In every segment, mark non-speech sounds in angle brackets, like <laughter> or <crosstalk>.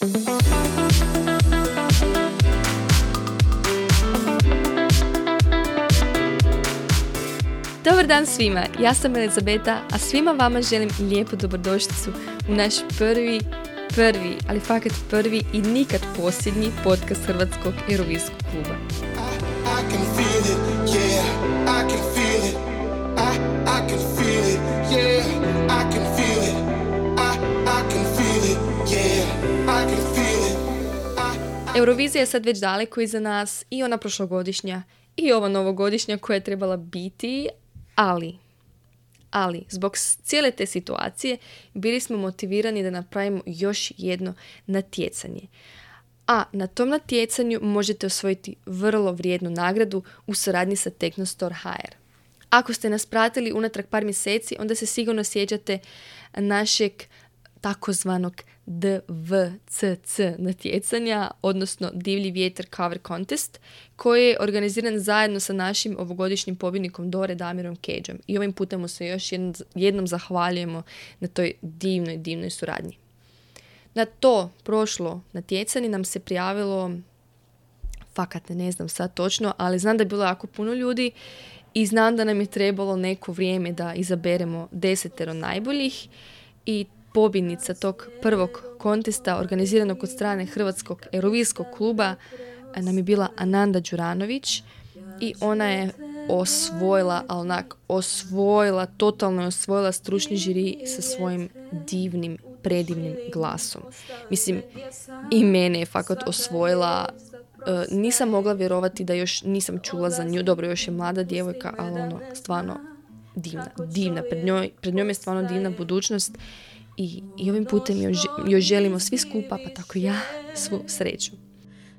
Dobar dan svima, ja sam Elizabeta, a svima vama želim lijepu dobrodošlicu u naš prvi, prvi, ali fakat prvi i nikad posljednji podcast Hrvatskog Eurovijskog kluba. Eurovizija je sad već daleko iza nas i ona prošlogodišnja i ova novogodišnja koja je trebala biti, ali, ali, zbog cijele te situacije bili smo motivirani da napravimo još jedno natjecanje. A na tom natjecanju možete osvojiti vrlo vrijednu nagradu u suradnji sa Technostore HR. Ako ste nas pratili unatrag par mjeseci, onda se sigurno sjećate našeg takozvanog DVCC natjecanja, odnosno Divlji vjetar cover contest, koji je organiziran zajedno sa našim ovogodišnjim pobjednikom Dore Damirom Keđom. I ovim putem mu se još jednom zahvaljujemo na toj divnoj, divnoj suradnji. Na to prošlo natjecanje nam se prijavilo, fakat ne znam sad točno, ali znam da je bilo jako puno ljudi i znam da nam je trebalo neko vrijeme da izaberemo desetero najboljih i pobjednica tog prvog kontesta organiziranog od strane Hrvatskog Eurovijskog kluba e, nam je bila Ananda Đuranović i ona je osvojila, ali onak osvojila, totalno je osvojila stručni žiri sa svojim divnim, predivnim glasom. Mislim, i mene je fakat osvojila e, nisam mogla vjerovati da još nisam čula za nju. Dobro, još je mlada djevojka, ali ono, stvarno divna, divna. Pred, njoj, pred njom je stvarno divna budućnost i, i ovim putem još, još želimo svi skupa, pa tako ja, svu sreću.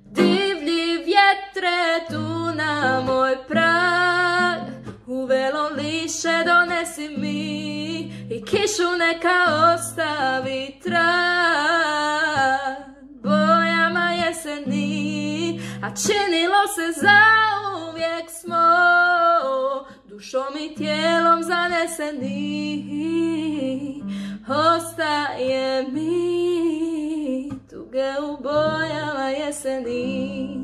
Divlji vjetre tu na moj prag, u velo liše donesi mi i kišu neka ostavi trag. Bojama jeseni, a činilo se za uvijek smo, dušom i tijelom zaneseni jeseni.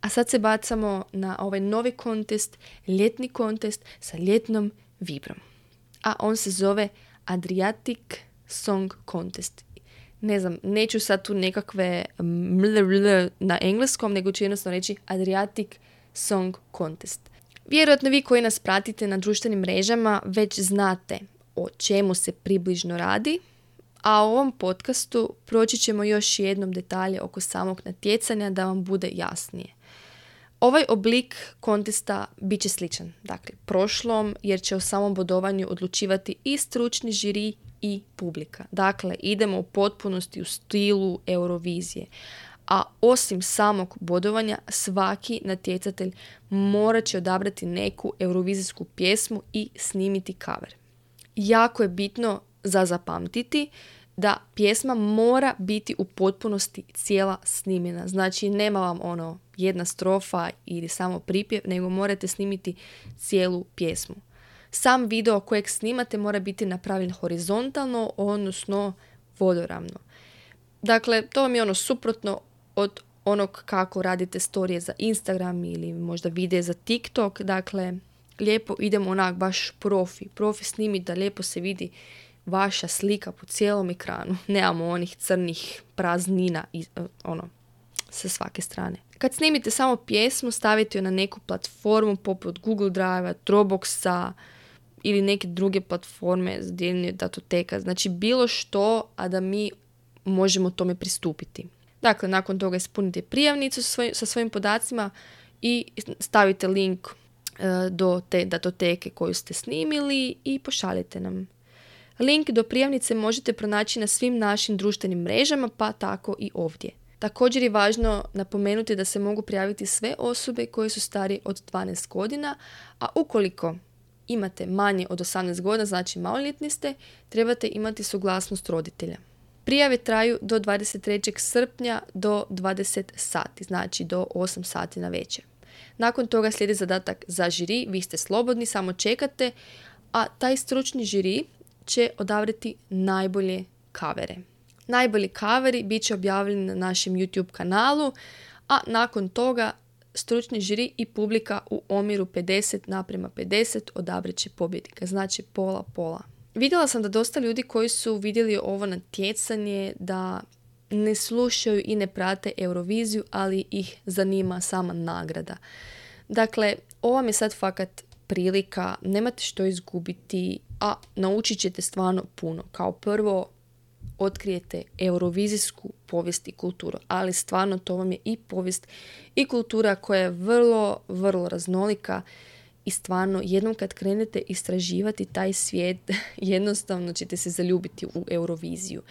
A sad se bacamo na ovaj novi kontest, ljetni kontest sa ljetnom vibrom. A on se zove Adriatic Song Contest. Ne znam, neću sad tu nekakve na engleskom, nego ću jednostavno reći Adriatic Song Contest. Vjerojatno vi koji nas pratite na društvenim mrežama već znate o čemu se približno radi, a u ovom podcastu proći ćemo još jednom detalje oko samog natjecanja da vam bude jasnije. Ovaj oblik kontesta bit će sličan, dakle, prošlom, jer će o samom bodovanju odlučivati i stručni žiri i publika. Dakle, idemo u potpunosti u stilu Eurovizije a osim samog bodovanja svaki natjecatelj morat će odabrati neku eurovizijsku pjesmu i snimiti cover. Jako je bitno za zapamtiti da pjesma mora biti u potpunosti cijela snimljena. Znači nema vam ono jedna strofa ili samo pripjev, nego morate snimiti cijelu pjesmu. Sam video kojeg snimate mora biti napravljen horizontalno, odnosno vodoravno. Dakle, to vam je ono suprotno od onog kako radite storije za Instagram ili možda videe za TikTok. Dakle, lijepo idemo onak baš profi. Profi snimi da lijepo se vidi vaša slika po cijelom ekranu. Nemamo onih crnih praznina i, e, ono, sa svake strane. Kad snimite samo pjesmu, stavite ju na neku platformu poput Google Drive, Dropboxa ili neke druge platforme za dijeljenje datoteka. Znači bilo što, a da mi možemo tome pristupiti. Dakle, nakon toga ispunite prijavnicu sa svojim podacima i stavite link e, do te datoteke koju ste snimili i pošaljite nam. Link do prijavnice možete pronaći na svim našim društvenim mrežama, pa tako i ovdje. Također je važno napomenuti da se mogu prijaviti sve osobe koje su stari od 12 godina, a ukoliko imate manje od 18 godina, znači maloljetni ste, trebate imati suglasnost roditelja. Prijave traju do 23. srpnja do 20 sati, znači do 8 sati na večer. Nakon toga slijedi zadatak za žiri, vi ste slobodni, samo čekate, a taj stručni žiri će odabrati najbolje kavere. Najbolji kaveri bit će objavljeni na našem YouTube kanalu, a nakon toga stručni žiri i publika u omjeru 50 naprema 50 odabrat će pobjednika. Znači pola pola. Vidjela sam da dosta ljudi koji su vidjeli ovo natjecanje da ne slušaju i ne prate Euroviziju, ali ih zanima sama nagrada. Dakle, ovo vam je sad fakat prilika, nemate što izgubiti, a naučit ćete stvarno puno. Kao prvo, otkrijete eurovizijsku povijest i kulturu, ali stvarno to vam je i povijest i kultura koja je vrlo, vrlo raznolika i stvarno jednom kad krenete istraživati taj svijet, <laughs> jednostavno ćete se zaljubiti u Euroviziju.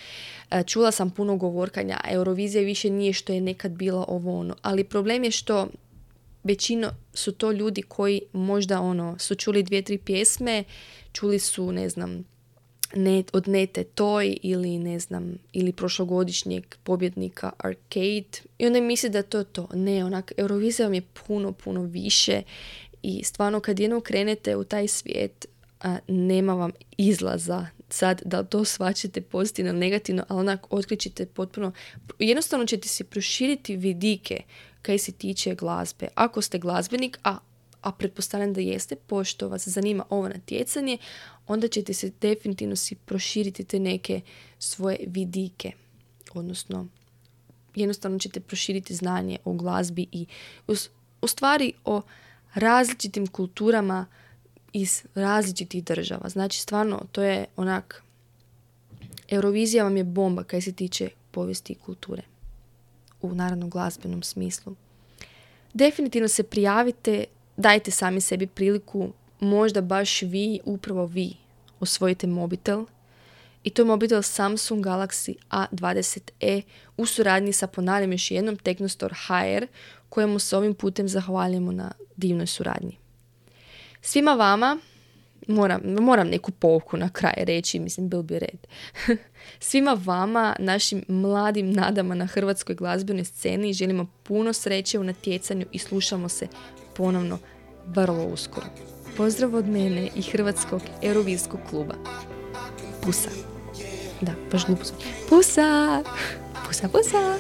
E, čula sam puno govorkanja, Eurovizija više nije što je nekad bila ovo ono, ali problem je što većino su to ljudi koji možda ono su čuli dvije, tri pjesme, čuli su, ne znam, net, od Nete Toj ili ne znam, ili prošlogodišnjeg pobjednika Arcade i onda misli da to to. Ne, onak, Eurovizija vam je puno, puno više i stvarno kad jednom krenete u taj svijet, a, nema vam izlaza sad da to svačite pozitivno, negativno, ali onak otkrićete potpuno, jednostavno ćete si proširiti vidike kaj se tiče glazbe. Ako ste glazbenik, a, a pretpostavljam da jeste, pošto vas zanima ovo natjecanje, onda ćete se definitivno si proširiti te neke svoje vidike. Odnosno, jednostavno ćete proširiti znanje o glazbi i u stvari o različitim kulturama iz različitih država. Znači, stvarno, to je onak... Eurovizija vam je bomba kaj se tiče povijesti i kulture. U naravno glazbenom smislu. Definitivno se prijavite, dajte sami sebi priliku, možda baš vi, upravo vi, osvojite mobitel. I to je mobitel Samsung Galaxy A20e u suradnji sa, ponavljam još jednom, Technostor HR, kojemu se ovim putem zahvaljujemo na divnoj suradnji. Svima vama, moram, moram neku pouku na kraj reći, mislim, bil bi red. <laughs> Svima vama, našim mladim nadama na hrvatskoj glazbenoj sceni, želimo puno sreće u natjecanju i slušamo se ponovno vrlo uskoro. Pozdrav od mene i Hrvatskog Eurovijskog kluba. Pusa. Da, baš glupo <laughs> Pusa! Pusa, pusa!